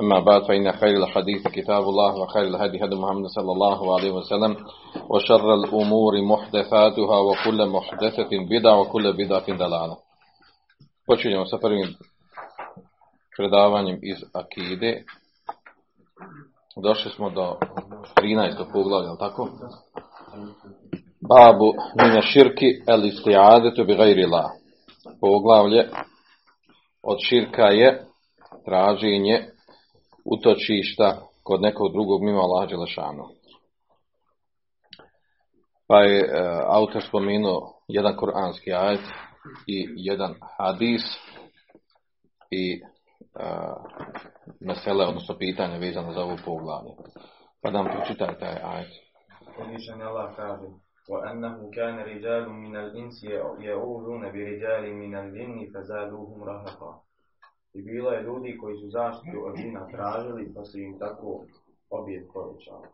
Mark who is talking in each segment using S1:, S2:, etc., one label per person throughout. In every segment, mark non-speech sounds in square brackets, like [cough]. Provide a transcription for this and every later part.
S1: أما بعد فإن خير الحديث كتاب الله وخير الهدي هدي محمد صلى الله عليه وسلم وشر الأمور محدثاتها وكل محدثة بدعة وكل بدعة ضلالة Počinjemo sa prvim predavanjem iz Akide. Došli smo do 13. poglavlja, jel tako? Babu mine širki el istiadetu bi gajri la. Poglavlje od širka je traženje utočišta kod nekog drugog mimo Allah Đelešanu. Pa je e, autor spomenuo jedan koranski ajet i jedan hadis i e, mesele, odnosno pitanje vezano za ovo poglavlje. Pa da nam pročitaj taj ajet.
S2: Uzvišen Allah kaže وَأَنَّهُ كَانَ رِجَالٌ مِنَ الْإِنْسِ يَعُوذُونَ بِرِجَالٍ مِنَ الْجِنِّ فَزَادُوهُمْ رَهَقًا i bilo je ljudi koji su zaštitu od džina tražili, pa su im tako objet povećali.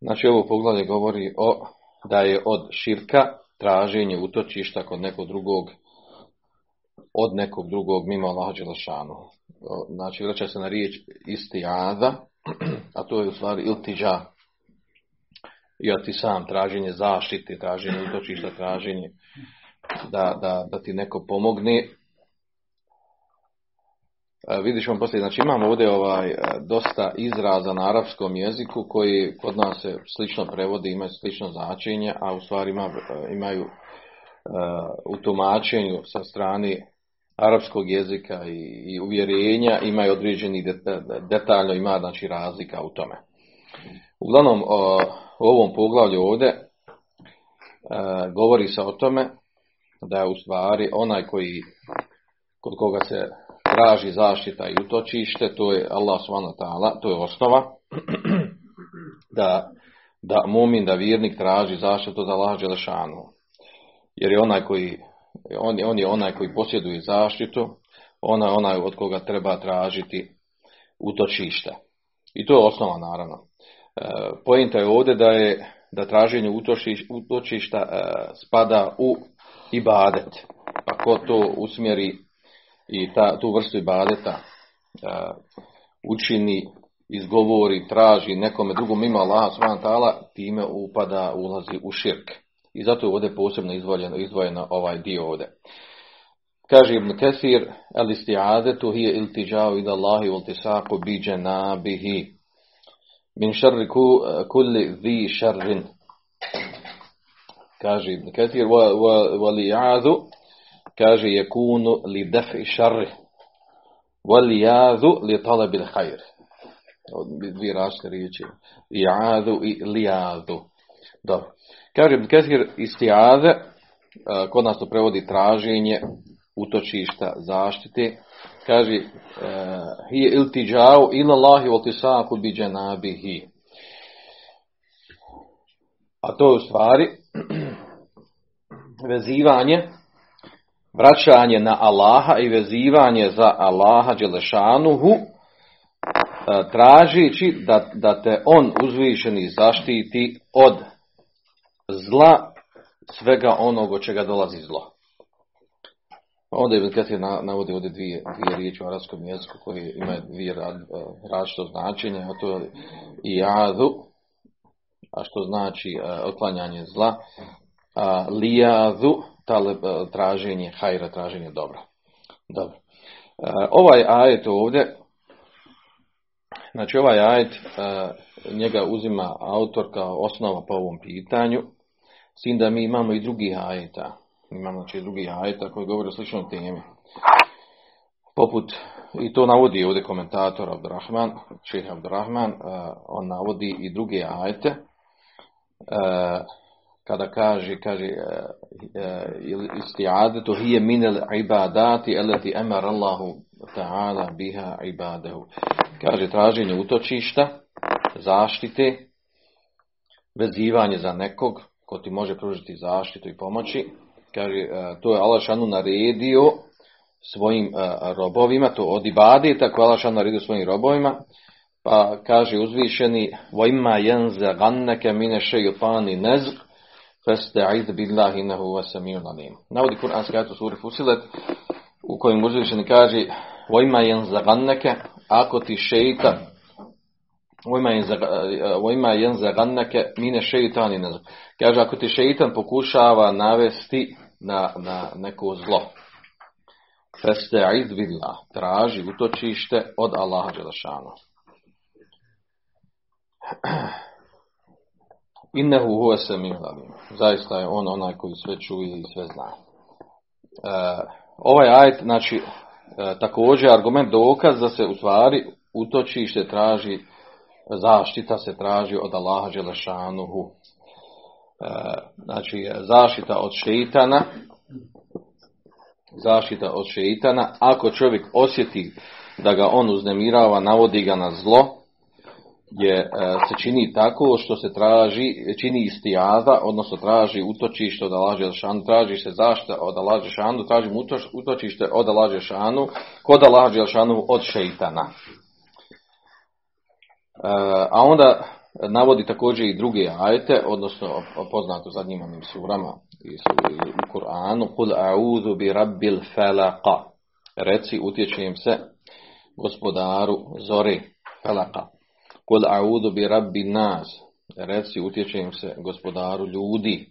S1: Znači ovo poglavlje govori o da je od širka traženje utočišta kod nekog drugog od nekog drugog mimo Allaha Đelešanu. Znači vraća se na riječ istijada, a to je u stvari iltiđa. I ti sam traženje zaštite, traženje utočišta, traženje da, da, da ti neko pomogne. E, vidiš ćemo poslije, znači imamo ovdje ovaj, e, dosta izraza na arapskom jeziku koji kod nas se slično prevodi, imaju slično značenje, a u stvari ima, e, imaju u tumačenju sa strane arapskog jezika i, i uvjerenja imaju određeni detaljno ima znači razlika u tome. Uglavnom o, u ovom poglavlju ovdje e, govori se o tome da je u stvari onaj koji kod koga se traži zaštita i utočište, to je Allah subhanahu to je osnova [clears throat] da, da mumin, da vjernik traži zaštitu za Allah Đelešanu. Jer je onaj koji on, on je onaj koji posjeduje zaštitu, ona je onaj od koga treba tražiti utočište. I to je osnova naravno. E, Pojenta je ovdje da je da traženje utočišta e, spada u ibadet. Pa ko to usmjeri i ta, tu vrstu ibadeta e, učini, izgovori, traži nekome drugom mimo Allaha subhanahu time upada, ulazi u širk. I zato je ovdje posebno izdvojeno, izdvojeno ovaj dio ovdje. Kaže Ibn Kesir, el istiadetu hije iltiđao ida Allahi vol tisaku bi dženabihi. Min šarri kulli zi šarrin. Kaže Ibn Kesir, vali jadu, kaže jekunu li defi šarri. Vali jadu li talabil hajr. Dvije različite riječi. Jadu i lijadu. Dobro. Kaže Ibn Kesir istijade, kod nas to prevodi traženje, utočišta, zaštite. Kaže, hi iltiđao ila Allahi vol tisaku bi dženabihi. A to je u stvari [clears throat] vezivanje, vraćanje na Allaha i vezivanje za Allaha Đelešanuhu, tražići da, da te on uzvišeni zaštiti od zla svega onog od čega dolazi zlo. Ovdje Ibn Kathir navodi ovdje dvije, dvije riječi u arabskom jeziku koje imaju dvije različito značenje, a to je i jadu, a što znači otklanjanje zla, a lijadu, tale, traženje hajra, traženje dobra. Dobro. Ovaj ajet ovdje, znači ovaj ajet, njega uzima autor kao osnova po ovom pitanju, s tim da mi imamo i drugih ajeta Imamo znači drugi ajeta koji govori o sličnoj temi. Poput, i to navodi ovdje komentator Abdurrahman, šeha Abdurrahman, on navodi i druge ajete, kada kaže, kaže eh, eh, isti'adetu hije minel ibadati eleti emar Allahu ta'ala biha ibadahu. Kaže traženje utočišta, zaštite, vezivanje za nekog ko ti može pružiti zaštitu i pomoći. Kaže, eh, to je Alašanu naredio svojim robovima, to od ibadeta koje Alašanu naredio svojim robovima. Pa kaže uzvišeni, vojma jenze ganneke mine šeju nezg, Festa'id billahi innahu wa samiun alim. Navodi Kur'an ajet u suri Fusilet u kojem uzvišeni kaže Vojma jenzaganneke, ako ti šeitan Vojma jenzaganneke mine šeitani ne Kaže, ako ti šeitan pokušava navesti na, na neko zlo. Festa'id billah. Traži utočište od Allaha Đelešanu. Innehu huve se Zaista je on onaj koji sve čuje i sve zna. E, ovaj ajet, znači, e, također argument dokaz da se u stvari utočište traži zaštita se traži od Allaha Želešanuhu. E, znači, zaštita od šeitana, zaštita od šeitana, ako čovjek osjeti da ga on uznemirava, navodi ga na zlo, je, e, se čini tako što se traži, čini istijada, odnosno traži utočište od Allaha Želešanu, traži se zaštita od Allaha Želešanu, traži utočište od Allaha Želešanu, kod Allaha Želešanu od šeitana. E, a onda navodi također i druge ajete, odnosno poznato zadnjim onim surama u Kur'anu, Kul a'udhu bi rabbil falaqa. Reci, utječem se gospodaru zore, falaqa. Kul a'udhu bi rabbi nas. Reci, utječem se gospodaru ljudi.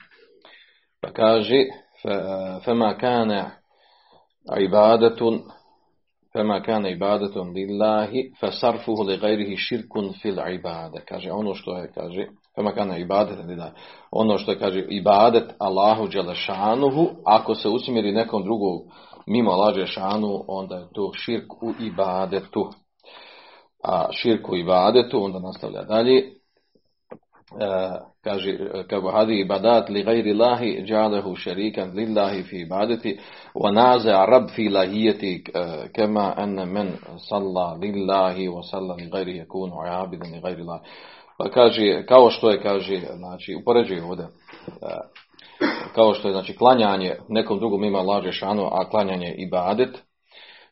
S1: Pa kaže, fema kane ibadatun Fema kana ibadetom lillahi, fasarfuhu li gajrihi širkun fil ibade. Kaže, ono što je, kaže, fema kana ibadetom lillahi, ono što je, kaže, ibadet Allahu Đelešanuhu, ako se usmjeri nekom drugom mimo Allah šanu, onda je to širk u ibadetu. A širk u ibadetu, onda nastavlja dalje, E, kaže kako hadi ibadat li gajri lahi džalehu šerikan lillahi fi ibadeti wa naze rab fi lahijeti e, kema enne men salla lillahi wa salla li gajri yakunu abiden li gajri lahi pa kaže kao što je kaže znači upoređuje ovdje e, kao što je znači klanjanje nekom drugom ima laže šanu a klanjanje ibadet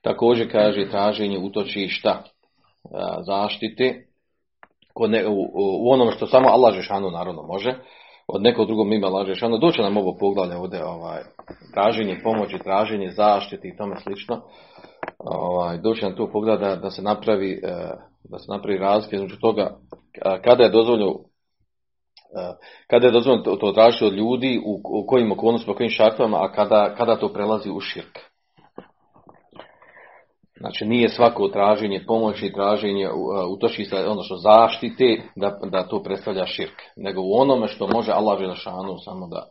S1: također kaže traženje utočišta zaštite kod ne, u, u onome što samo Allah Žešanu naravno može, od nekog drugog mima Allah Žešanu, doće nam ovo poglavlje ovdje, ovaj, traženje pomoći, traženje zaštite i tome slično, ovaj, doće nam tu poglavlje da, se napravi, e, da se napravi razlike između toga kada je dozvoljeno e, kada je dozvoljeno to, tražiti od ljudi u, u kojim okolnostima, u kojim šartama, a kada, kada to prelazi u širk. Znači nije svako traženje pomoći, traženje utočišta, odnosno zaštite, da, da to predstavlja širk, nego u onome što može Allah Želešanu samo da,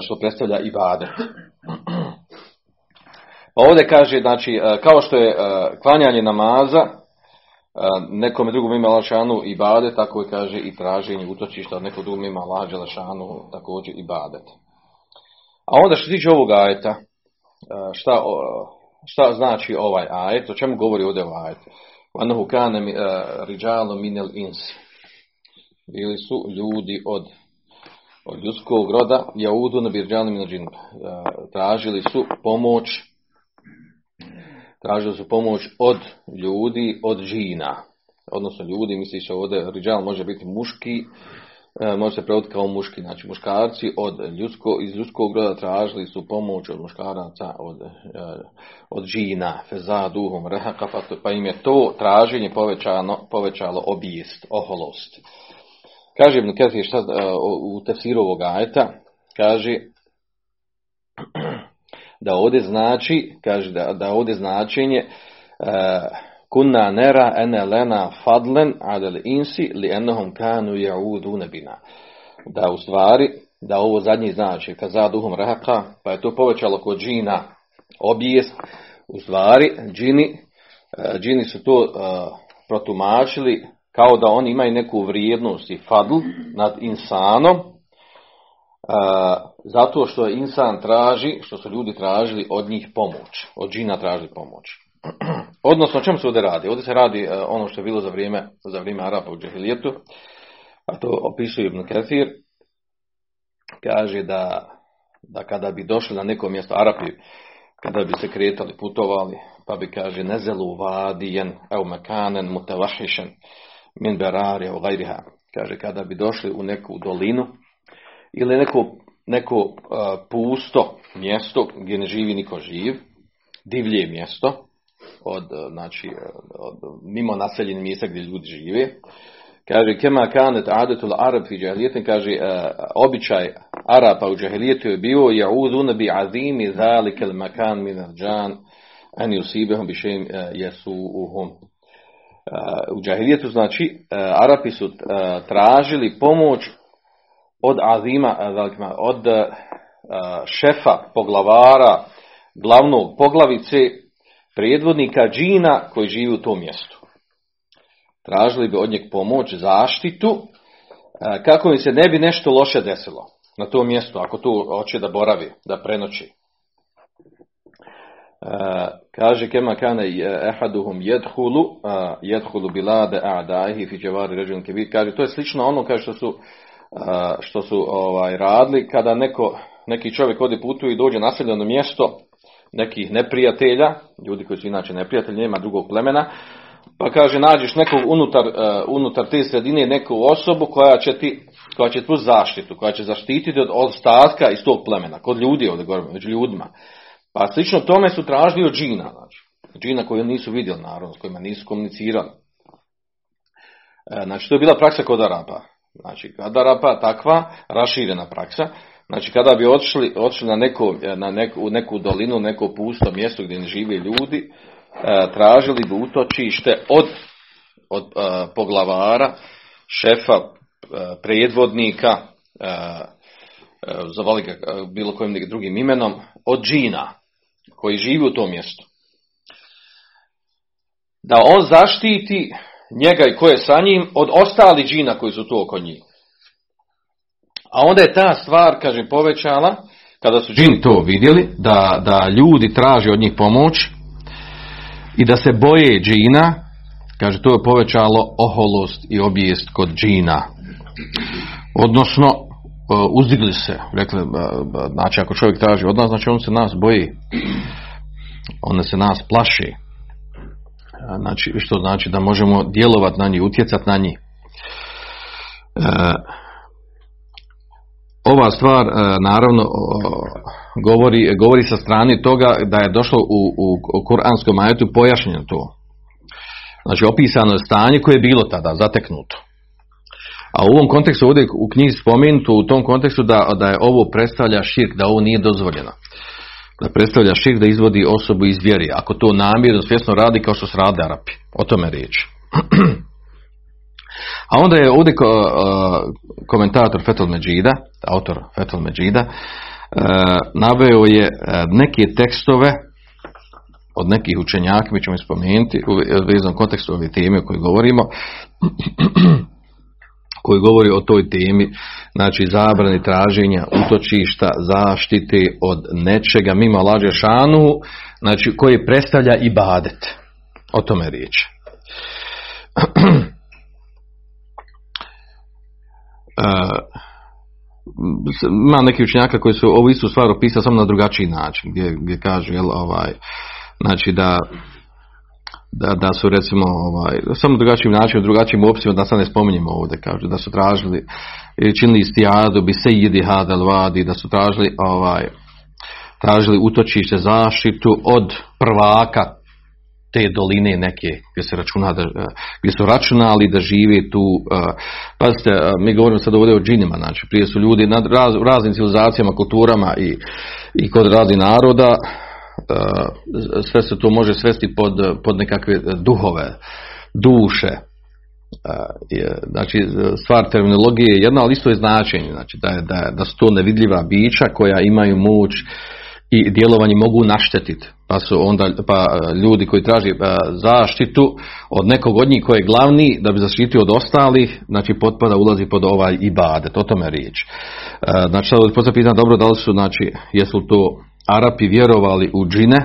S1: što predstavlja i badet. [clears throat] Pa ovdje kaže, znači, kao što je klanjanje namaza, nekom drugom ima lašanu i badet, tako je kaže i traženje utočišta, nekom drugom ima lađe lašanu, također i badet. A onda što tiče ovog ajeta, šta, šta znači ovaj ajet, o čemu govori ovdje ovaj ajet? Anahu kane uh, riđalo minel insi. Bili su ljudi od, od ljudskog roda, jaudu na birđalim minel džinu. Tražili su pomoć, tražili su pomoć od ljudi, od džina. Odnosno ljudi, misli se ovdje, riđal može biti muški, može se prevoditi kao muški, znači muškarci od ljudsko, iz ljudskog roda tražili su pomoć od muškaraca, od, e, od džina, feza, duhom, rehaka, pa, pa im je to traženje povećano, povećalo obijest, oholost. Kaže Ibn Kathir šta e, u tefsiru ovog ajeta, kaže [clears throat] da ovdje znači, kaže da, da ovdje značenje kunna nera ene lena fadlen adel insi li enohom kanu jaudu nebina. Da u stvari da ovo zadnji znači kad za duhom rahaka, pa je to povećalo kod džina obijest, u stvari džini, e, džini su to e, protumačili kao da oni imaju neku vrijednost i fadl nad insanom, e, zato što insan traži, što su ljudi tražili od njih pomoć, od džina tražili pomoć. [clears throat] Odnosno, o čemu se ovdje radi? Ovdje se radi ono što je bilo za vrijeme, za vrijeme Arapa u Džahilijetu, a to opisuje Ibn Kathir, kaže da, da kada bi došli na neko mjesto Arapi, kada bi se kretali, putovali, pa bi kaže nezelu vadijen, evo mekanen mutavahišen, min berarija u gajriha. Kaže kada bi došli u neku dolinu ili neko, neko pusto mjesto gdje ne živi niko živ, divlje mjesto, od, znači, od, mimo naseljenih mjesta gdje ljudi žive, Kaže, kema kanet adetul arab fi džahilijetin, kaže, uh, običaj Arapa u džahilijetu je bio, ja'uduna bi azimi zalike al makan min al džan, an yusibahum bi šeim uh, jesuuhum. Uh, u džahilijetu, znači, Arapi su tražili pomoć od azima, od šefa, poglavara, glavnog poglavice, predvodnika džina koji živi u tom mjestu tražili bi od njeg pomoć, zaštitu, e, kako im se ne bi nešto loše desilo na tom mjestu, ako tu hoće da boravi, da prenoći. E, kaže kema kane ehaduhum jedhulu, jedhulu bilade a'daihi fi džavari ređun kebir. Kaže, to je slično ono kaže što su, što su ovaj, radili kada neko, neki čovjek odi putu i dođe naseljeno mjesto nekih neprijatelja, ljudi koji su inače neprijatelji, nema drugog plemena, pa kaže nađeš nekog unutar, uh, unutar te sredine neku osobu koja će ti koja će tu zaštitu, koja će zaštititi od ostatka iz tog plemena, kod ljudi ovdje govorimo, među ljudima. Pa slično tome su tražili od džina, znači, džina koju nisu vidjeli naravno, s kojima nisu komunicirali. E, znači, to je bila praksa kod Arapa. Znači, kod Arapa takva raširena praksa. Znači, kada bi otišli, otišli na, neko, na neku, u neku dolinu, neko pusto mjesto gdje ne žive ljudi, E, tražili bi utočište od, od e, poglavara, šefa, e, predvodnika, zavali ga bilo kojim drugim imenom, od džina koji živi u tom mjestu. Da on zaštiti njega i ko je sa njim od ostali džina koji su tu oko njih. A onda je ta stvar, kaže, povećala, kada su džini to vidjeli, da, da ljudi traže od njih pomoć, i da se boje džina, kaže to je povećalo oholost i obijest kod džina. Odnosno, e, uzdigli se, rekli, znači ako čovjek traži od nas, znači on se nas boji, on se nas plaši. Znači, što znači da možemo djelovati na njih, utjecati na njih. E, ova stvar, e, naravno, govori, govori sa strane toga da je došlo u, u, kuranskom ajetu pojašnjeno to. Znači opisano je stanje koje je bilo tada, zateknuto. A u ovom kontekstu ovdje u knjizi spomenuto u tom kontekstu da, da je ovo predstavlja širk, da ovo nije dozvoljeno. Da predstavlja širk da izvodi osobu iz vjeri. Ako to namjerno svjesno radi kao što se rade Arapi. O tome riječ. [clears throat] A onda je ovdje komentator Fetel Međida, autor Fetel Međida, E, naveo je e, neke tekstove od nekih učenjaka, mi ćemo spomenuti u veznom kontekstu ove teme o kojoj govorimo, [clears throat] koji govori o toj temi, znači zabrani traženja utočišta, zaštite od nečega mimo lađe šanu, znači koji predstavlja i badet. O tome riječ. [clears throat] uh, ima neki učenjaka koji su ovu istu stvar opisali samo na drugačiji način, gdje, gdje kažu, jel, ovaj, znači da, da, da su recimo, ovaj, samo drugačijim načinom, drugačijim opisima, da sad ne spominjemo ovdje, kažu, da su tražili, činili istijadu, bi se jidi hadal vadi, da su tražili, ovaj, tražili utočište zaštitu od prvaka te doline neke gdje se računa da, gdje su računali da žive tu pazite, mi govorimo sad ovdje o džinima znači prije su ljudi na raz, raznim civilizacijama, kulturama i, i kod raznih naroda sve se to može svesti pod, pod nekakve duhove duše znači stvar terminologije je jedna, ali isto je značenje, znači da, da, da su to nevidljiva bića koja imaju moć i djelovanje mogu naštetiti. Pa su onda pa ljudi koji traži zaštitu od nekog od njih koji je glavni da bi zaštitio od ostalih, znači potpada ulazi pod ovaj ibadet, o tome riječ. Znači sad poslije pitan dobro da li su, znači jesu to Arapi vjerovali u džine,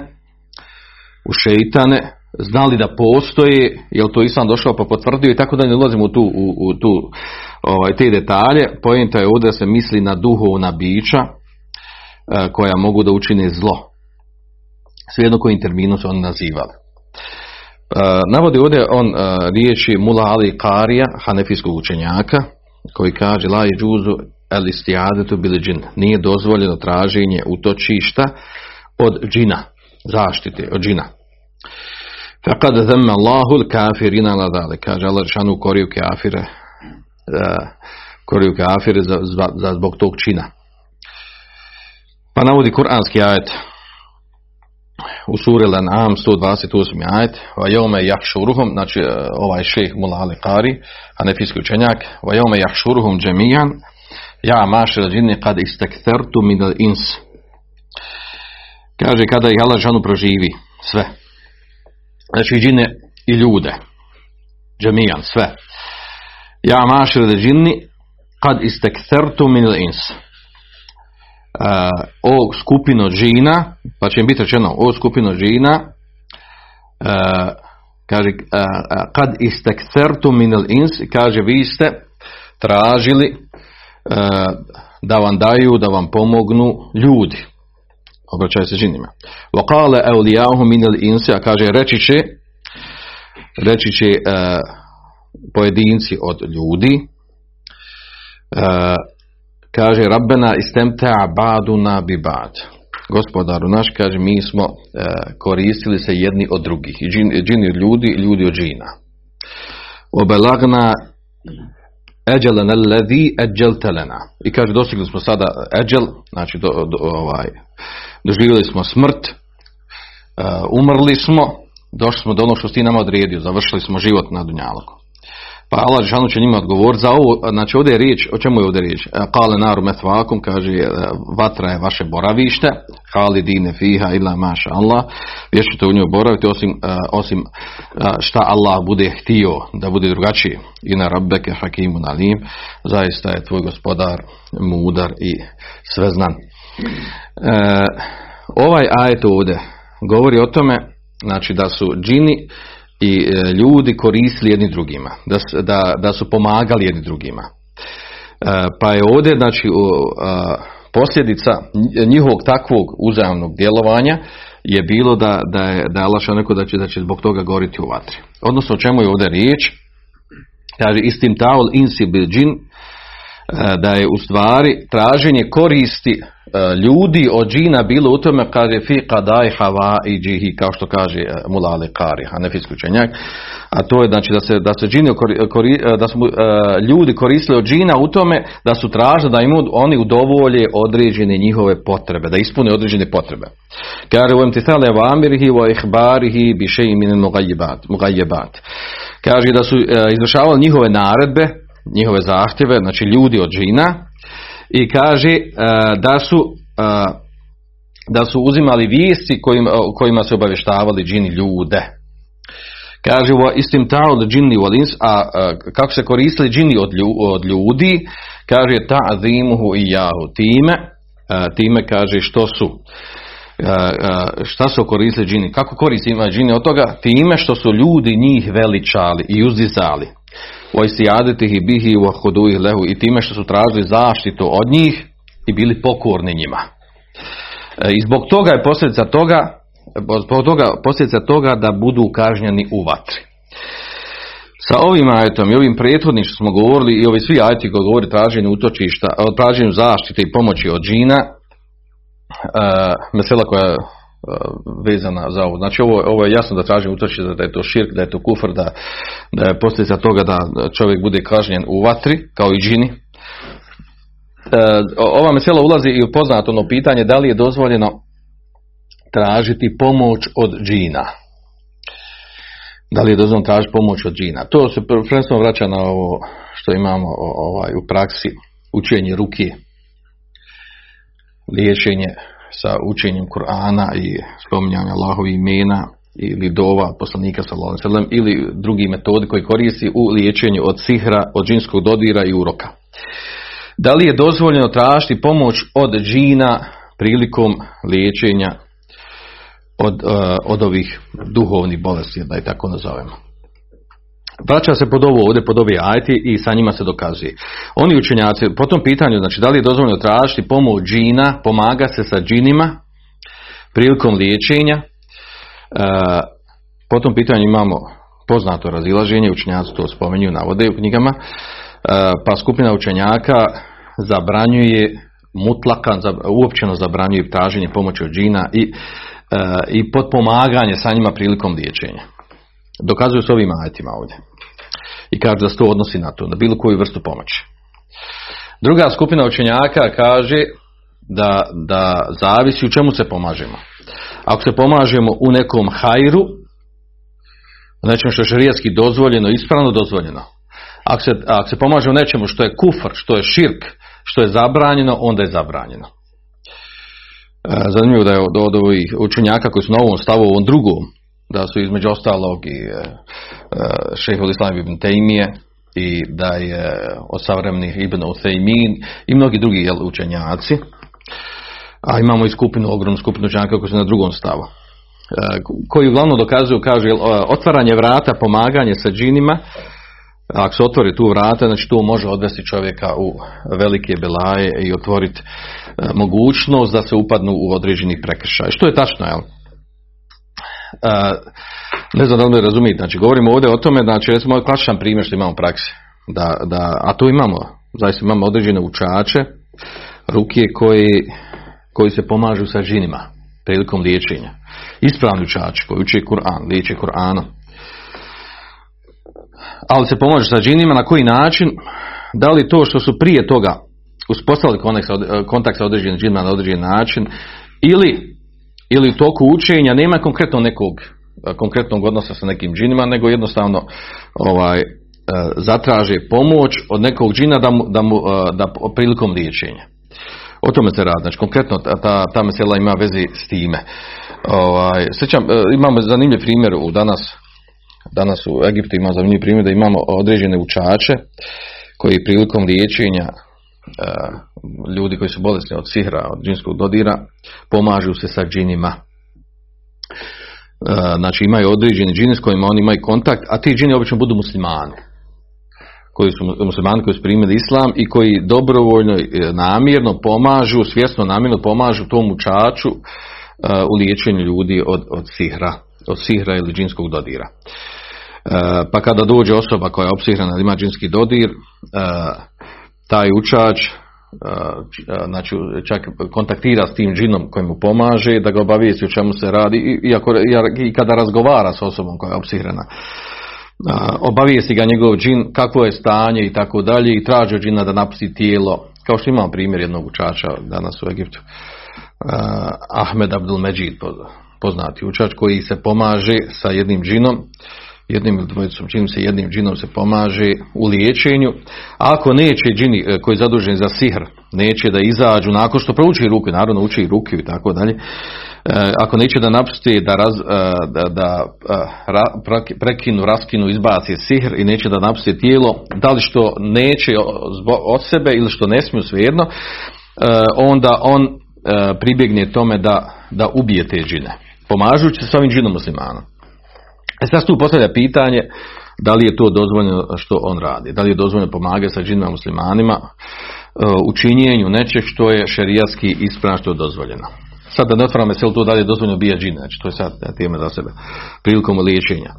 S1: u šeitane, znali da postoje, jel to Islam došao pa potvrdio i tako da ne ulazimo u tu, u, u tu ovaj, te detalje. Pojenta je ovdje da se misli na duhovna bića e, koja mogu da učine zlo. Svejedno kojim terminu su oni nazivali. E, navodi ovdje on e, riječi Mula Ali Karija, hanefijskog učenjaka, koji kaže la je džuzu el istijadetu bili džin. Nije dozvoljeno traženje utočišta od džina, zaštite od džina. Faqad zemma Allahu l-kafirina la dale. Kaže Allah šanu koriju kafire, koriju kafire za, za zbog tog čina. Pa navodi kuranski ajet u suri Al-An'am 128. ajet va jome jahšuruhum, znači ovaj šejh Mula Ali Qari, hanefijski učenjak, va jome jahšuruhum džemijan, ja mašel džinni kad istektertu min ins. Kaže kada ih Allah žanu proživi, sve, znači džine i ljude, džemijan, sve. Ja mašir džinni, kad istektertu min ins. O skupino džina, pa će im biti rečeno, o skupino džina, kaže, kad istektertu min ins, kaže, vi ste tražili da vam daju, da vam pomognu ljudi obraćaju se džinima. Vokale eulijahu minel insi, a kaže reći će, reći će pojedinci od ljudi, kaže Rabbena istemta baduna bi bad. Gospodaru naš, kaže, mi smo uh, koristili se jedni od drugih. Džini, džini od ljudi, ljudi od džina. Obelagna eđelena ledi eđeltelena. I kaže, dostigli smo sada eđel, znači do, do, ovaj, doživjeli smo smrt, uh, umrli smo, došli smo do onog što si nama odredio, završili smo život na Dunjaluku. Pa Allah Žešanu će njima odgovoriti za ovo, znači ovdje je riječ, o čemu je ovdje riječ? Kale naru metvakum, kaže, vatra je vaše boravište, hali dine fiha ila maša Allah, vječite u njoj boraviti, osim, osim šta Allah bude htio da bude drugačije. I na rabbeke hakimu nalim, zaista je tvoj gospodar mudar i sveznan. E, ovaj ajet ovdje govori o tome, znači da su džini i e, ljudi koristili jedni drugima, da, da, da su pomagali jedni drugima. E, pa je ovdje, znači, posljedica njihovog takvog uzajamnog djelovanja je bilo da, da je da je neko da će, da će zbog toga goriti u vatri. Odnosno o čemu je ovdje riječ? Kaže istim taul insi džin da je u stvari traženje koristi ljudi od džina bilo u tome kaže fi qadai hava i džihi kao što kaže Mulale Kari hanefijski učenjak. A to je znači da se da se džini kori, da su ljudi koristili od džina u tome da su tražili da im oni udovolje određene njihove potrebe da ispune određene potrebe. Kaže u imtithale vamirhi wa ihbarihi bi shay'in min kaže da su izvršavali njihove naredbe njihove zahtjeve znači ljudi od džina i kaže da su da su uzimali vijesti kojima, kojima se obavještavali džini ljude. Kaže u istim ta'ud džini walins, a kako se koristili džini od, od ljudi, kaže ta'zimuhu i jahu time, time kaže što su šta su koristili džini, kako koristi ima džini od toga, time što su ljudi njih veličali i uzdizali bihi u hoduih lehu i time što su tražili zaštitu od njih i bili pokorni njima. E, I zbog toga je posljedica toga, zbog toga, posljedica toga da budu kažnjeni u vatri. Sa ovim ajetom i ovim prethodnim što smo govorili i ovi svi ajeti koji govori traženju utočišta, traženju zaštite i pomoći od džina, uh, mesela koja vezana za ovo. Znači ovo, ovo je jasno da tražim utoči da je to širk, da je to kufr, da, da je posljedica toga da čovjek bude kažnjen u vatri, kao i džini. E, ova mesela ulazi i u poznato ono pitanje da li je dozvoljeno tražiti pomoć od džina. Da li je dozvoljeno tražiti pomoć od džina? To se prvenstveno vraća na ovo što imamo ovaj, u praksi, učenje ruke, liječenje sa učenjem Kur'ana i spominjanje Allahovi imena ili dova poslanika sallallahu alejhi ili drugi metodi koji koristi u liječenju od sihra, od džinskog dodira i uroka. Da li je dozvoljeno tražiti pomoć od džina prilikom liječenja od, uh, od ovih duhovnih bolesti, da je tako nazovemo. Vraća se pod ovo ovdje, pod ove ajti i sa njima se dokazuje. Oni učenjaci, po tom pitanju, znači da li je dozvoljeno tražiti pomoć džina, pomaga se sa džinima prilikom liječenja, uh, po tom pitanju imamo poznato razilaženje, učenjaci to spomenju, navode u knjigama, uh, pa skupina učenjaka zabranjuje mutlakan, uopćeno zabranjuje traženje pomoći od džina i i potpomaganje sa njima prilikom liječenja. Dokazuju se ovim ajetima ovdje. I kaže da se to odnosi na to, na bilo koju vrstu pomoći. Druga skupina učenjaka kaže da, da zavisi u čemu se pomažemo. Ako se pomažemo u nekom hajru, u nečemu što je šarijatski dozvoljeno, ispravno dozvoljeno. Ako se, ako se pomaže u nečemu što je kufr, što je širk, što je zabranjeno, onda je zabranjeno. Zanimljivo da je od, od ovih učenjaka koji su na ovom stavu, ovom drugom, da su između ostalog i e, šehol Islam ibn Tejmije i da je od savremenih ibn Uthejmin i mnogi drugi jel, učenjaci. A imamo i skupinu, ogromnu skupinu učenjaka koji su na drugom stavu. Koji uglavnom dokazuju, kaže, otvaranje vrata, pomaganje sa džinima, ako se otvori tu vrata, znači to može odvesti čovjeka u velike belaje i otvoriti e, mogućnost da se upadnu u određenih prekršaja. Što je tačno, jel? E, ne znam da li me razumijete, znači govorimo ovdje o tome, znači recimo ovaj klasičan primjer što imamo u praksi, da, da, a tu imamo, zaista imamo određene učače, ruke koji, koji se pomažu sa žinima prilikom liječenja. Ispravni učači koji uče Kur'an, liječe Kur'anom ali se pomaže sa džinima, na koji način, da li to što su prije toga uspostavili kontakt sa određenim džinima na određen način, ili, ili u toku učenja nema konkretno nekog konkretnog odnosa sa nekim džinima, nego jednostavno ovaj, zatraže pomoć od nekog džina da, mu, da, mu, da prilikom liječenja. O tome se radi, znači konkretno ta, ta mesela ima vezi s time. Ovaj, sjećam, imamo zanimljiv primjer u danas danas u Egiptu ima zanimljiv primjer da imamo određene učače koji prilikom liječenja ljudi koji su bolesni od sihra, od džinskog dodira, pomažu se sa džinima. Znači imaju određeni džini s kojima oni imaju kontakt, a ti džini obično budu muslimani. Koji su muslimani koji su primili islam i koji dobrovoljno, namjerno pomažu, svjesno namjerno pomažu tom učaču u liječenju ljudi od, od sihra od sihra ili džinskog dodira. E, pa kada dođe osoba koja je opsihrana ili ima džinski dodir, e, taj učač e, znači čak kontaktira s tim džinom koji mu pomaže da ga obavijesti o čemu se radi i, ako, i kada razgovara s osobom koja je opsihrana obavijesti ga njegov džin kakvo je stanje i tako dalje i traži od džina da napusti tijelo. Kao što imamo primjer jednog učača danas u Egiptu Ahmed Abdul Međid poznati učač koji se pomaže sa jednim džinom, jednim ili dvojicom činim se jednim džinom se pomaže u liječenju. Ako neće džini e, koji je zadužen za sihr, neće da izađu nakon što prouči ruke, naravno uči i ruke i tako dalje, e, ako neće da napusti da, raz, e, da, da prekinu, raskinu, izbaci sihr i neće da napusti tijelo, da li što neće od sebe ili što ne smiju svejedno, onda on pribjegne tome da, da ubije te džine pomažući se s ovim džinom muslimanom. E sad tu postavlja pitanje da li je to dozvoljeno što on radi, da li je dozvoljeno pomagati sa džinima muslimanima e, u činjenju nečeg što je šerijatski ispravno što je dozvoljeno. Sad da ne otvarame se to da li je dozvoljeno bija džine, znači to je sad tema za sebe, prilikom liječenja. E,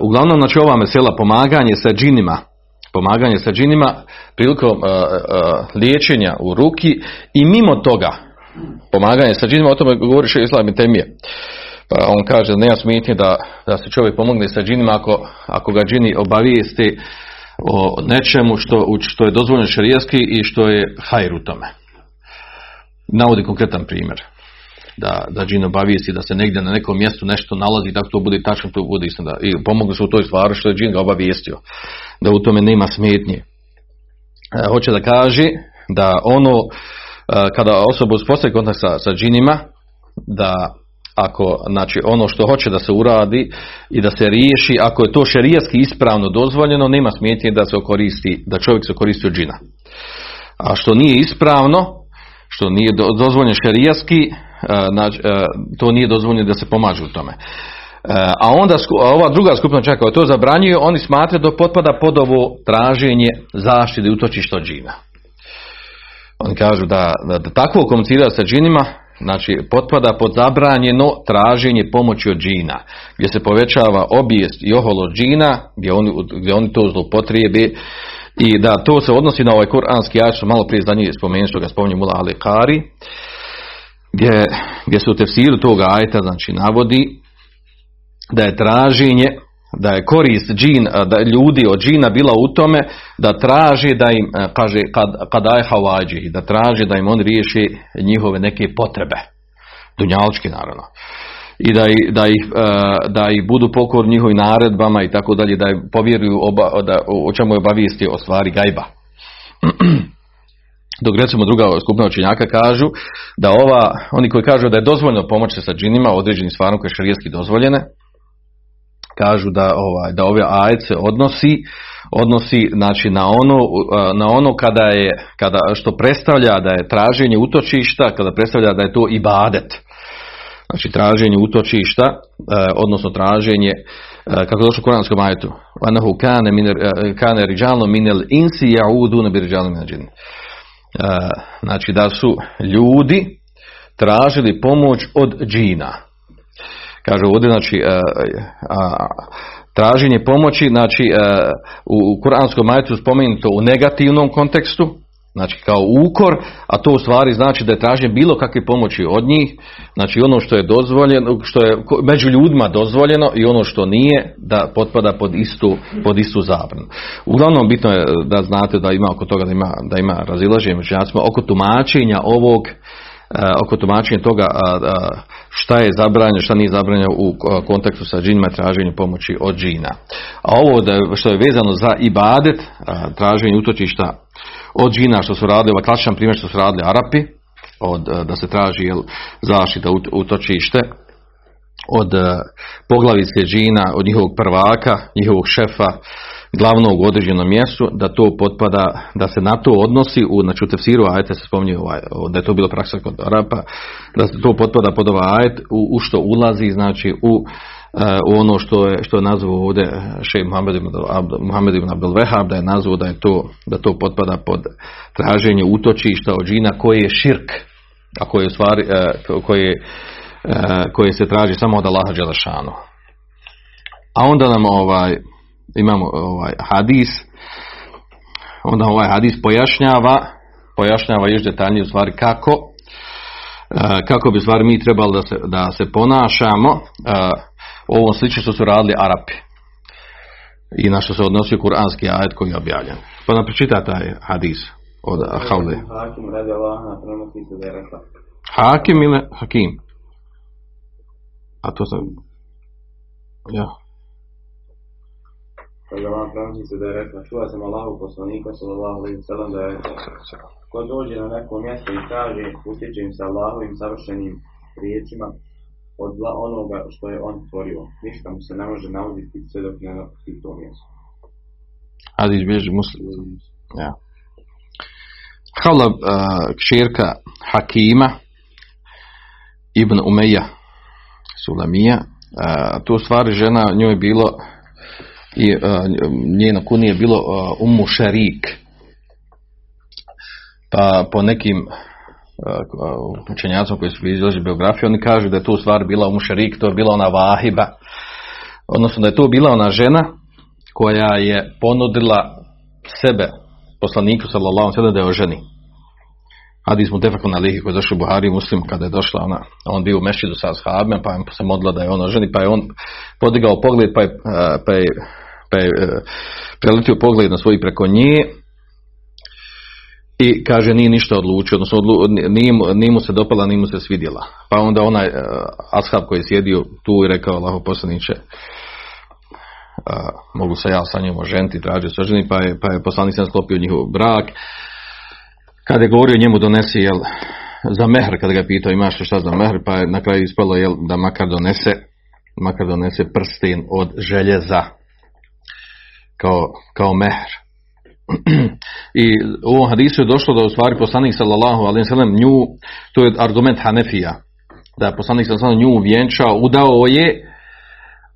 S1: uglavnom, znači ova mesela pomaganje sa džinima, pomaganje sa džinima prilikom uh, liječenja u ruki i mimo toga pomaganje sa džinima, o tome govori še Islam i temije. Pa on kaže nema smetnje da, da se čovjek pomogne sa džinima ako, ako ga džini obavijesti o nečemu što, što je dozvoljeno šarijaski i što je hajr u tome. Navodi konkretan primjer. da, da džin obavijesti da se negdje na nekom mjestu nešto nalazi, da to bude tačno, to bude istina. I pomogli su u toj stvari što je džin ga obavijestio, da u tome nema smetnje. E, hoće da kaže da ono, e, kada osoba uspostavi kontakt sa, sa džinima, da ako znači ono što hoće da se uradi i da se riješi, ako je to šerijatski ispravno dozvoljeno, nema smetnje da se koristi, da čovjek se koristi od džina. A što nije ispravno, što nije dozvoljeno šerijatski, e, znači, e, to nije dozvoljeno da se pomažu u tome. E, a onda ova druga skupina čeka to zabranjuje, oni smatraju da potpada pod ovo traženje zaštite utočišta od džina. Oni kažu da, da, da takvo komunicirati sa džinima Znači, potpada pod zabranjeno traženje pomoći od džina, gdje se povećava obijest i oholo džina, gdje oni, gdje oni to zloupotrijebe. I da to se odnosi na ovaj kuranski što malo prije za njih spomenuti, što ga spominje Mula Alekari, gdje, gdje se u tefsiru toga ajeta, znači, navodi da je traženje da je korist džin, da ljudi od džina bila u tome da traži da im, kaže, kad, kad aj da traži da im on riješi njihove neke potrebe, dunjalčki naravno. I da, da, ih, da ih budu pokorni njihovim naredbama i tako dalje, da povjeruju oba, da, o čemu je obavijesti o stvari gajba. [clears throat] Dok recimo druga skupina učenjaka kažu da ova, oni koji kažu da je dozvoljno pomoći sa džinima određenim stvarima koje šarijetski dozvoljene, kažu da ovaj da ove ajce odnosi odnosi znači na ono na ono kada je kada što predstavlja da je traženje utočišta kada predstavlja da je to ibadet. Znači traženje utočišta e, odnosno traženje e, kako došlo u kuranskom ajetu? Anahu kane min kane rijalno minel insi yauduna bi rijalno min znači da su ljudi tražili pomoć od džina Kaže ovdje, znači, a, e, a, traženje pomoći, znači, a, e, u, kuranskom majetu spomenuto u negativnom kontekstu, znači kao ukor, a to u stvari znači da je traženje bilo kakve pomoći od njih, znači ono što je dozvoljeno, što je među ljudima dozvoljeno i ono što nije, da potpada pod istu, pod istu zabranu. Uglavnom bitno je da znate da ima oko toga da ima, da ima razilaženje među oko tumačenja ovog oko tumačenja toga šta je zabranjeno, šta nije zabranjeno u kontekstu sa džinima traženjem pomoći od džina. A ovo da, što je vezano za ibadet, traženje utočišta od džina što su radili, ovaj klasičan primjer što su radili Arapi, od, da se traži jel, zaštita utočište, od poglavice džina, od njihovog prvaka, njihovog šefa, glavnog u određenom mjestu, da to potpada, da se na to odnosi, u, znači u tefsiru ajte se spominje ovaj, da je to bilo praksa kod Arapa, da se to potpada pod ovaj ajet, u, u što ulazi, znači u, e, u ono što je, što je nazvao ovdje šej Muhammed ibn Abdel Vehab, da je nazvao da je to, da to potpada pod traženje utočišta od džina koji je širk, a koji je stvari, e, koji e, koje se traži samo od Allaha Đelešanu. A onda nam ovaj, imamo ovaj hadis, onda ovaj hadis pojašnjava, pojašnjava još detaljnije u stvari kako, e, kako bi stvari mi trebali da se, da se ponašamo e, u ovom slično što su radili Arapi i na što se odnosio kuranski ajet koji je objavljen. Pa nam pročita taj hadis od Havle.
S2: Hakim radi Allah na prenosi se da je rekla.
S1: Hakim ili Hakim? A to sam... Ja.
S2: Kaže vam prenosi se da je rekla, čuva sam Allahu poslanika sallallahu alaihi sallam da je rekla, ko dođe na neko mjesto i kaže, utječe im sa Allahovim savršenim riječima od onoga što je on stvorio. Ništa mu se ne može nauditi sve dok ne napusti to mjesto.
S1: Hadis bježi muslim. Ja. Havla uh, kširka Hakima Ibn Umeja Sulamija, uh, tu stvari žena njoj je bilo i uh, njeno kunije bilo uh, Ummu Šarik. Pa po nekim uh, učenjacima koji su izlaži biografiju, oni kažu da je to u stvari bila Ummu Šarik, to je bila ona vahiba. Odnosno da je to bila ona žena koja je ponudila sebe poslaniku sallallahu alejhi da je oženi. Hadis mu tefakun alihi koji je došao Buhari muslim kada je došla ona, on bio u mešidu sa ashabima pa je se modla da je ona ženi pa je on podigao pogled pa je, pa je pa je e, preletio pogled na svoji preko nje i kaže nije ništa odlučio, odnosno odlu, nije, nije mu se dopala, nije mu se svidjela. Pa onda onaj uh, ashab koji je sjedio tu i rekao Allaho poslaniće, mogu se ja sa njom oženiti, tražio se oženi, pa je, pa je poslanik sam sklopio njihov brak. Kad je govorio njemu donesi, jel, za mehr, kada ga je pitao imaš li šta za mehr, pa je na kraju ispalo jel, da makar donese, makar donese prsten od željeza kao, kao mehr. [clears throat] I u ovom hadisu je došlo da u stvari poslanik sallallahu alejhi ve sellem nju to je argument Hanefija da je poslanik sallallahu nju vjenčao, udao je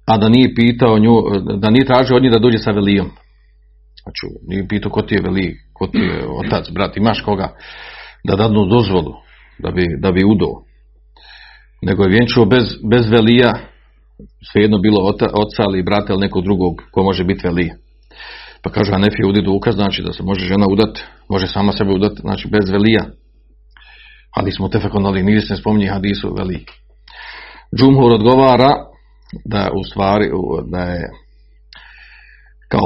S1: a da nije pitao nju, da nije tražio od nje da dođe sa velijom. Znači, nije pitao ko ti je veli, ko ti je otac, brat, imaš koga da dadnu dozvolu da bi, da bi udo. Nego je vjenčao bez, bez velija, svejedno bilo oca, oca ili brata ili nekog drugog ko može biti velija. Pa kaže Hanefi udi dokaz, znači da se može žena udat, može sama sebe udat, znači bez velija. Ali smo tefekon, ali nigdje se spominje hadisu veli. Džumhur odgovara da u stvari, da je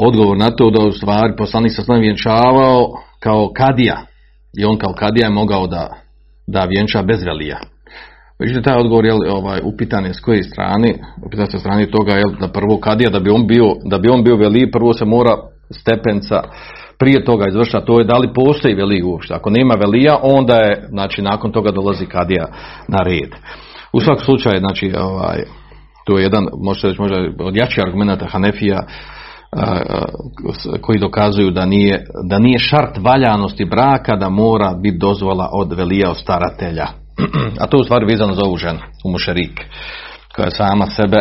S1: odgovor na to da u stvari poslanik sa slavim vjenčavao kao kadija i on kao kadija je mogao da, da vjenča bez velija. Međutim, taj odgovor je ovaj, upitan je s koje strane, upitan se strane toga je da prvo kadija, da bi on bio, da bi on bio veli, prvo se mora stepenca prije toga izvrša, to je da li postoji veli uopšte. Ako nema velija, onda je, znači, nakon toga dolazi kadija na red. U svakom slučaju, znači, ovaj, to je jedan, možete reći, možda od jačih argumenta Hanefija, koji dokazuju da nije, da nije šart valjanosti braka da mora biti dozvola od velija od staratelja. [clears throat] A to je u stvari vezano za ovu ženu, u mušerik, koja je sama sebe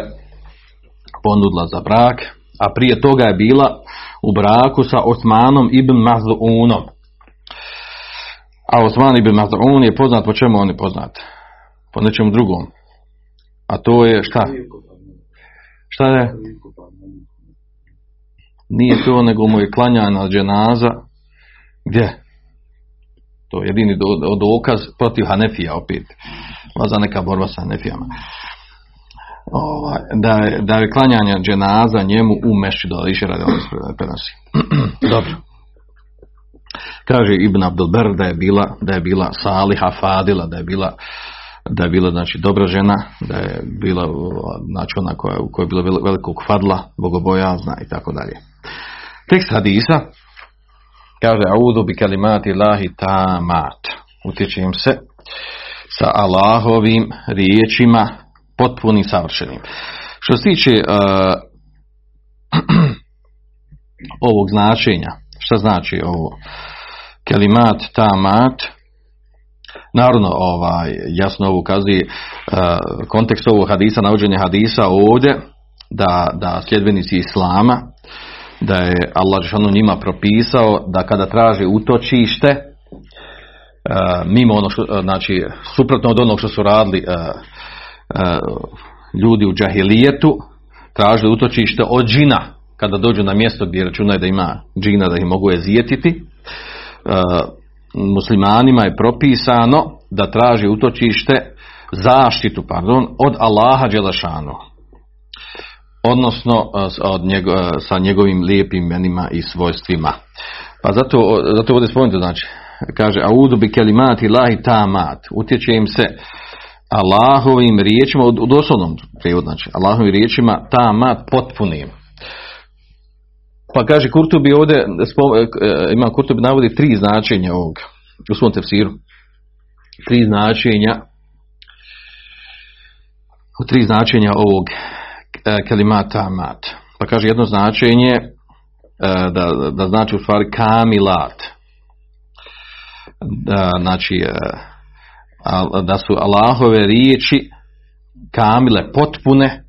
S1: ponudila za brak, a prije toga je bila u braku sa Osmanom ibn Mazluunom. A Osman ibn Mazluun je poznat po čemu on je poznat? Po nečemu drugom. A to je šta? Šta je? Nije to, nego mu je klanjana dženaza. Gdje? To je jedini do, do, dokaz protiv Hanefija opet. Vaza neka borba sa Hanefijama. Ovaj, da, je, da je klanjanje dženaza njemu u meši do više radi on prenosi. [clears throat] Dobro. Kaže Ibn Abdelber da je bila da je bila Saliha Fadila, da je bila da je bila znači dobra žena, da je bila znači ona koja, koja je bila velikog fadla, bogobojazna i tako dalje. Tekst hadisa kaže audu bi kalimati lahi tamat. Utječem se sa Allahovim riječima potpunim savršenim. Što se tiče uh, [clears throat] ovog značenja, šta znači ovo kalimat tamat, Naravno, ovaj, jasno ovo ukazuje uh, kontekst ovog hadisa, navođenje hadisa ovdje, da, da sljedbenici Islama, da je Allah Žešanu njima propisao da kada traže utočište, uh, mimo ono što, znači, suprotno od onog što su radili ljudi u džahilijetu, tražili utočište od džina, kada dođu na mjesto gdje računaju da ima džina da ih mogu ezijetiti, muslimanima je propisano da traži utočište zaštitu, pardon, od Allaha Đelešanu. Odnosno od njego, sa njegovim lijepim imenima i svojstvima. Pa zato, zato ovdje spomenuto, znači, kaže, audu bi kelimati lahi tamat, utječe im se Allahovim riječima, u doslovnom prijevodu, znači, Allahovim riječima tamat potpunim. Pa kaže Kurtubi ovdje, ima Kurtubi navodi tri značenja ovog, u svom tefsiru. Tri značenja tri značenja ovog kelimata mat. Pa kaže jedno značenje da, da znači u stvari kamilat. Da, znači da su Allahove riječi kamile, potpune,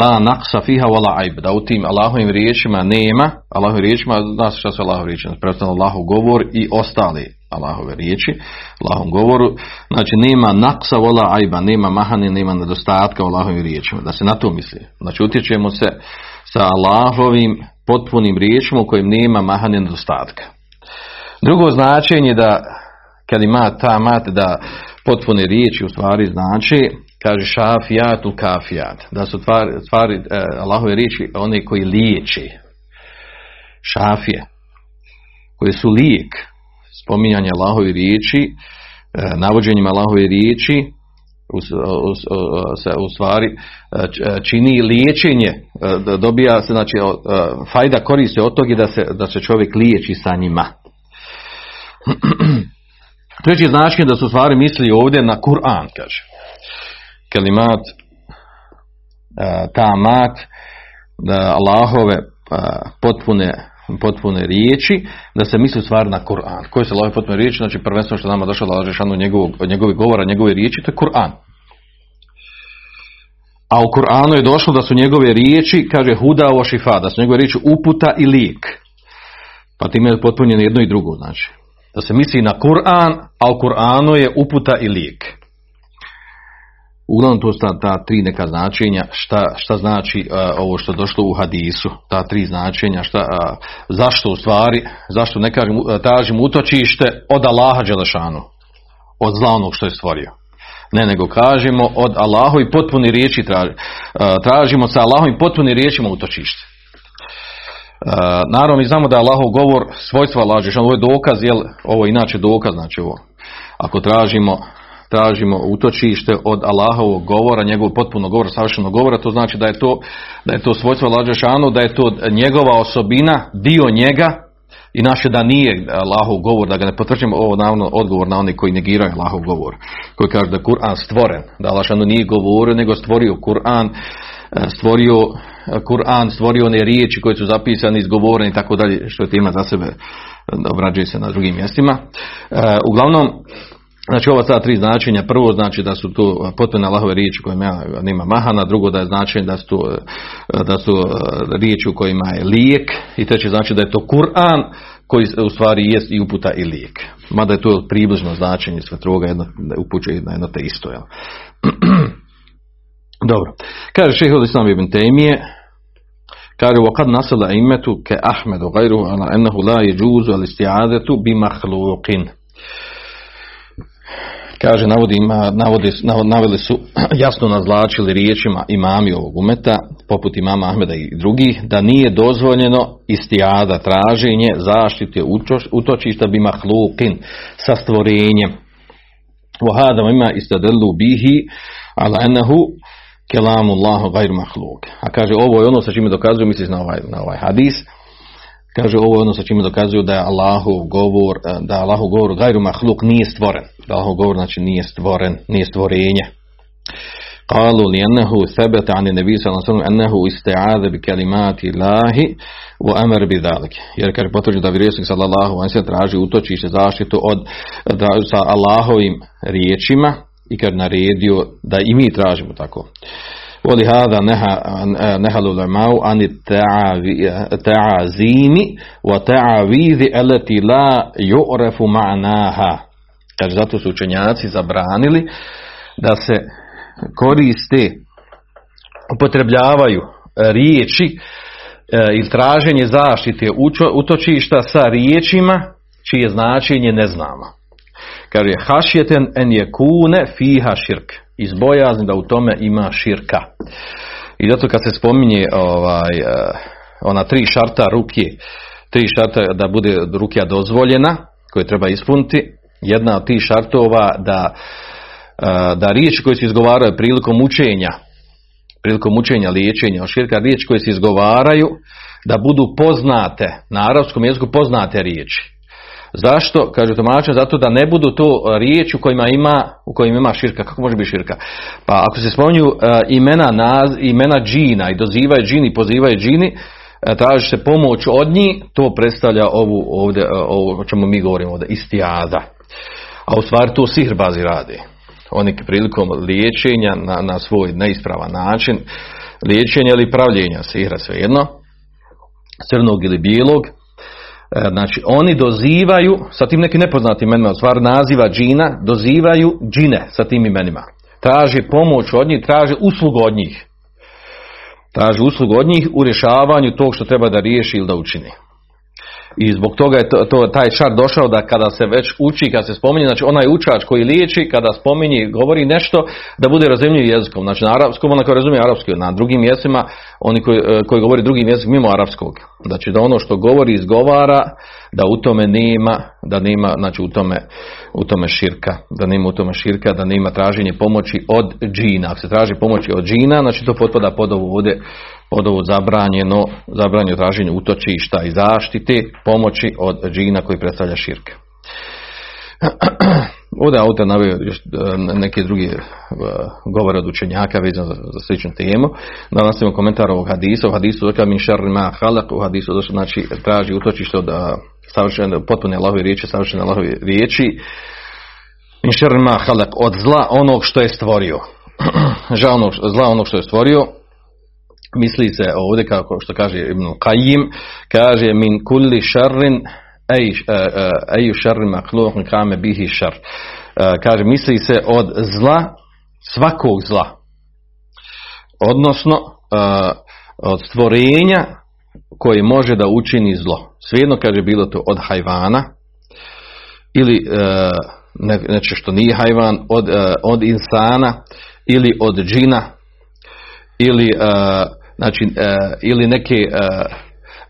S1: la naqsa fiha wala aib. Da u tim Allahovim riječima nema Allahovim riječima zna se šta su Allahove riječi predstavno Allahov govor i ostali Allahove riječi Allahom govoru. Znači nema naqsa wala aiba nema mahani nema nedostatka u Allahovim riječima da se na to misli. Znači utječemo se sa Allahovim potpunim riječima u kojim nema mahani nedostatka. Drugo značenje da kad ima ta mat da potpune riječi u stvari znači kaže šafijat u kafijat, da su stvari, stvari eh, Allahove riječi one koji liječi, šafije, koji su lijek, spominjanje Allahove riječi, e, navođenjem Allahove riječi, u, u, se u stvari e, e, čini liječenje, e, dobija se, znači fajda koristi od toga da se, da se čovjek liječi sa njima. [clears throat] Treći značenje da su stvari misli ovdje na Kur'an, kaže. Kelimat, tamat, da Allahove potpune potpune riječi, da se misli stvar na Kur'an. Koje se Allahove potpune riječi, znači prvenstveno što nama došlo šanu njegovog, njegovih govora, njegove riječi, to je Kur'an. A u Kur'anu je došlo da su njegove riječi, kaže huda o šifa, da su njegove riječi uputa i lijek. Pa time je potpunjeno jedno i drugo, znači. Da se misli na Kur'an, a u Kur'anu je uputa i lijek. Uglavnom to su ta, tri neka značenja, šta, šta znači uh, ovo što je došlo u hadisu, ta tri značenja, šta, uh, zašto u stvari, zašto ne kažem, tražim utočište od Allaha Đelešanu, od zla onog što je stvorio. Ne, nego kažemo od Allahovi potpuni riječi traži, tražimo sa Allahovim potpuni riječima utočište. Naravno mi znamo da je Allahov govor svojstva lažeš, ovo je dokaz, jel, ovo je inače dokaz, znači ovo. Ako tražimo tražimo utočište od Allahovog govora, njegovog potpunog govora, savršenog govora, to znači da je to, da je to svojstvo lađešanu, da je to njegova osobina, dio njega, i naše da nije Allahov govor, da ga ne potvrđujemo ovo naravno odgovor na oni koji negiraju Allahov govor, koji kaže da je Kur'an stvoren, da Allah nije govorio, nego stvorio Kur'an, stvorio Kur'an, stvorio one riječi koje su zapisane, izgovorene i tako dalje, što je tema za sebe obrađuje se na drugim mjestima. Uglavnom, Znači ova ta tri značenja, prvo znači da su to potpuno Allahove riječi kojima nema mahana, drugo da je značenje da su, to, da su e, riječi u kojima je lijek i treće znači da je to Kur'an koji u stvari jest i uputa i lijek. Mada je to približno značenje sve troga jedno, upućuje na jedno te isto. Jel? [clears throat] Dobro. Kaže šeho Islam ibn Tejmije, kaže وقد نصل أئمة كأحمد وغيره على أنه لا يجوز الاستعاذة بمخلوق Kaže, navodi, navodi, naveli su, [clears throat] jasno nazlačili riječima imami ovog umeta, poput imama Ahmeda i drugih, da nije dozvoljeno istijada traženje zaštite utočišta bi mahlukin sa stvorenjem. Vahadama ima istadelu bihi, ala enahu kelamu Allahu gajru mahluk. A kaže, ovo je ono sa čime dokazuju, misli na ovaj, na ovaj hadis, Kaže ovo je ono sa čime dokazuju da je Allahu govor, da Allahu govor gajru mahluk nije stvoren. Da Allahu govor znači nije stvoren, nije stvorenje. قالوا لأنه ثبت عن النبي صلى الله عليه وسلم أنه استعاذ بكلمات الله وأمر بذلك jer kaže potvrđeno da vjerovjesnik sallallahu alejhi ve traži utočište zaštitu od da, sa Allahovim riječima i kad naredio da i mi tražimo tako ولهذا نهى نهى العلماء عن التعازيم وتعاويذ التي لا يعرف معناها kaže zato su učenjaci zabranili da se koriste upotrebljavaju riječi ili traženje zaštite utočišta sa riječima čije značenje ne znamo. Kaže, hašjeten en je kune fiha širk iz bojazni da u tome ima širka. I zato kad se spominje ovaj, eh, ona tri šarta ruke, tri šarta da bude rukija dozvoljena, koje treba ispuniti, jedna od tih šartova da, eh, da riječi koje se izgovaraju prilikom učenja, prilikom učenja liječenja širka, riječi koje se izgovaraju da budu poznate, na arapskom jeziku poznate riječi. Zašto? Kaže tumačenje, zato da ne budu to riječi u kojima ima, u kojima ima širka. Kako može biti širka? Pa ako se spominju uh, imena, naz, imena džina i dozivaju džini, pozivaju džini, uh, traži se pomoć od njih, to predstavlja ovu ovdje, o čemu mi govorimo ovdje, istijada. A u stvari to sihrbazi radi. Oni prilikom liječenja na, na svoj neispravan način, liječenja ili pravljenja sihra svejedno, crnog ili bijelog, E, znači, oni dozivaju, sa tim nekim nepoznatim imenima, stvar naziva džina, dozivaju džine sa tim imenima. Traže pomoć od njih, traže uslugu od njih. Traže uslugu od njih u rješavanju tog što treba da riješi ili da učini. I zbog toga je to, to, taj šar došao da kada se već uči, kada se spominje, znači onaj učač koji liječi, kada spominje, govori nešto, da bude razumljiv jezikom. Znači na arapskom, onaj koji razumije arapski, na drugim mjestima, oni koji, e, koji govori drugim jezikom mimo arapskog. Znači da ono što govori, izgovara, da u tome nema, da nema, znači u tome, u tome širka, da nema u tome širka, da nema traženje pomoći od džina. Ako se traži pomoći od džina, znači to potpada pod ovo ovdje od ovo zabranjeno, zabranjeno traženje utočišta i zaštite, pomoći od džina koji predstavlja širk. [clears throat] Ovdje je autor naveo još e, neke druge e, govore od učenjaka vezano za, za sličnu temu. Da nastavimo komentar ovog hadisa. U hadisu došla min šarri ma halak, u hadisu došlo znači traži utočište od e, savršene, potpune Allahove riječi, savršene Allahove riječi. Min šarri ma halak, od zla onog što je stvorio. [clears throat] Žal onog, zla onog što je stvorio, misli se ovdje kako što kaže Ibn Qayyim, kaže min kulli šarrin eju šarri makhluqin kame bihi šar. Kaže, misli se od zla, svakog zla. Odnosno, od stvorenja koje može da učini zlo. Svejedno kaže bilo to od hajvana ili neče što nije hajvan, od, od insana ili od džina ili znači ili neke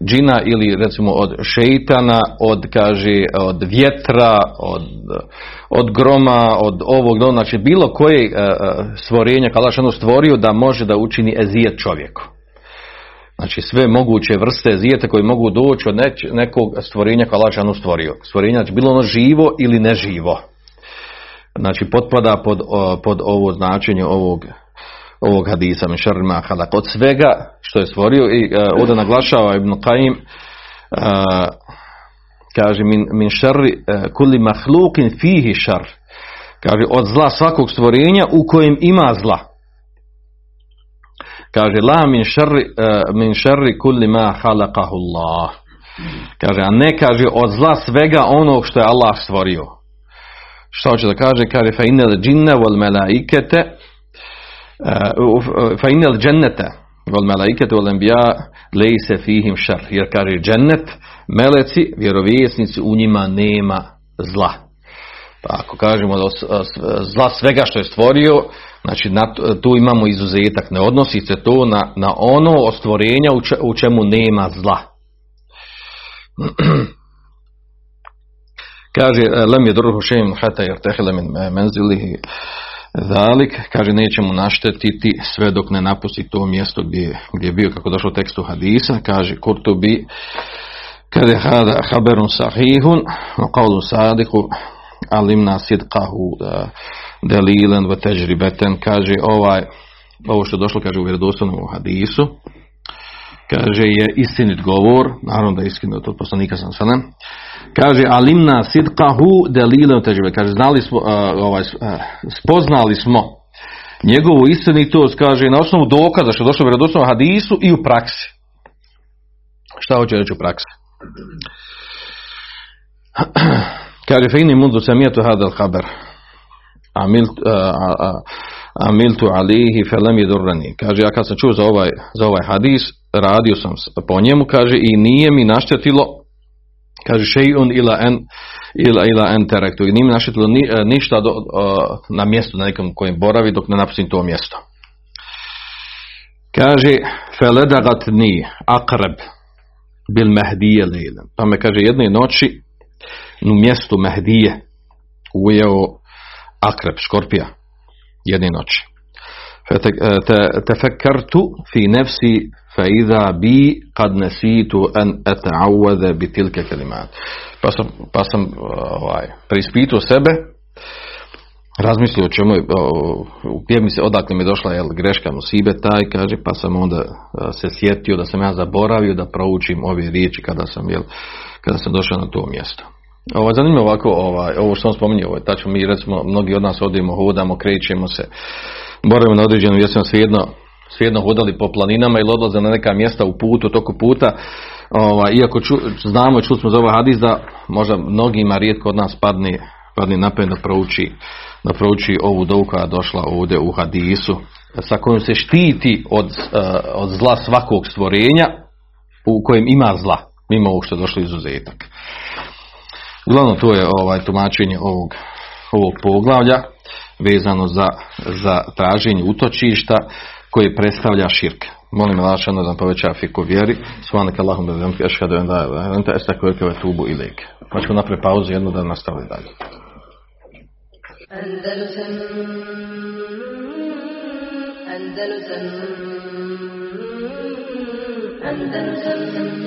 S1: džina ili recimo od šeitana, od kaže od vjetra, od, od groma, od ovog, do, znači bilo koje stvorenja kalaš ono stvorio da može da učini ezijet čovjeku. Znači sve moguće vrste ezijeta koji mogu doći od nekog stvorenja kalaš ono stvorio. Stvorenja, znači bilo ono živo ili neživo. Znači potpada pod, pod ovo značenje ovog ovog hadisa min šarri halak. Od svega što je stvorio i uh, ovdje naglašava Ibn Qaim uh, kaže min, min šarri uh, kulli mahlukin fihi šar kaže od zla svakog stvorenja u kojem ima zla. Kaže la min šarri uh, min šarri kulli ma halakahu Allah. Kaže a ne kaže od zla svega onog što je Allah stvorio. Što hoće da kaže? Kaže fa inel džinne wal melaikete wal malaikete wal anbiya lejse fihim šar jer kaže džennet meleci vjerovjesnici u njima nema zla. Pa ako kažemo da zla svega što je stvorio znači na, tu imamo izuzetak. Ne odnosi se to na, na ono ostvorenja u, če, u čemu nema zla. [clears throat] Kaže lem je druhu šeim hata jer tehele min menzilihi Zalik, kaže, neće mu naštetiti sve dok ne napusti to mjesto gdje, gdje je bio, kako došlo u tekstu hadisa, kaže, Kurtubi, kada je hada haberun sahihun, qavlu sadiku, alimna sidqahu delilen v težribeten, kaže, ovaj, ovo što je došlo, kaže, u vjerodostojnom hadisu, kaže, je istinit govor, naravno da je istinit od poslanika sam sanem, Kaže alimna sidqahu dalilan težbe. Kaže znali smo uh, ovaj spoznali smo njegovu istinitost kaže na osnovu dokaza što je došlo u vjerodostojnom hadisu i u praksi. Šta hoće reći u praksi? [clears throat] kaže fe inni mundu samijetu hadal haber amiltu, alihi felem jedurrani. Kaže ja kad sam čuo za ovaj, za ovaj hadis radio sam po njemu kaže i nije mi naštetilo kaže šejun ila en ila ila en terektu nije našetilo ni, e, ništa do, na mjestu na nekom kojem boravi dok ne napustim to mjesto. Kaže feledagat ni akreb bil mehdije lejlen. Pa me kaže jedne noći u mjestu mehdije ujeo akreb, škorpija jedne noći nefsi fa idha bi kad nesitu an ata'awwadha bi tilka kalimat pa sam, pa sam ovaj, preispitao sebe razmislio o čemu je gdje mi se odakle mi je došla jel, greška musibe taj kaže pa sam onda se sjetio da sam ja zaboravio da proučim ove riječi kada sam jel, kada sam došao na to mjesto. Ovo, zanimljivo ovako, ovaj, ovo što sam spominjao, ovaj, tačno. Mi recimo, mnogi od nas odemo, hodamo, krećemo se, boravimo na određenom mjestu, svejedno, svejedno hodali po planinama ili odlaze na neka mjesta u putu, toku puta, ovaj, iako ču, znamo i čuli smo za ovaj hadis da možda mnogima rijetko od nas padne, padne napred da prouči, da prouči ovu dovu koja je došla ovdje u hadisu, sa kojom se štiti od, uh, od zla svakog stvorenja u kojem ima zla. Mimo ovog što je došlo izuzetak. Uglavnom to je ovaj tumačenje ovog, ovog poglavlja vezano za, za traženje utočišta koji predstavlja širk. Molim Allah da nam poveća fiku vjeri. Svanak Allahum da vam ešhadu en da je ente esta koje tubu i leke. Pa ćemo napraviti pauzu jednu da nastavili dalje.
S3: Andalusam Andalusam Andalusam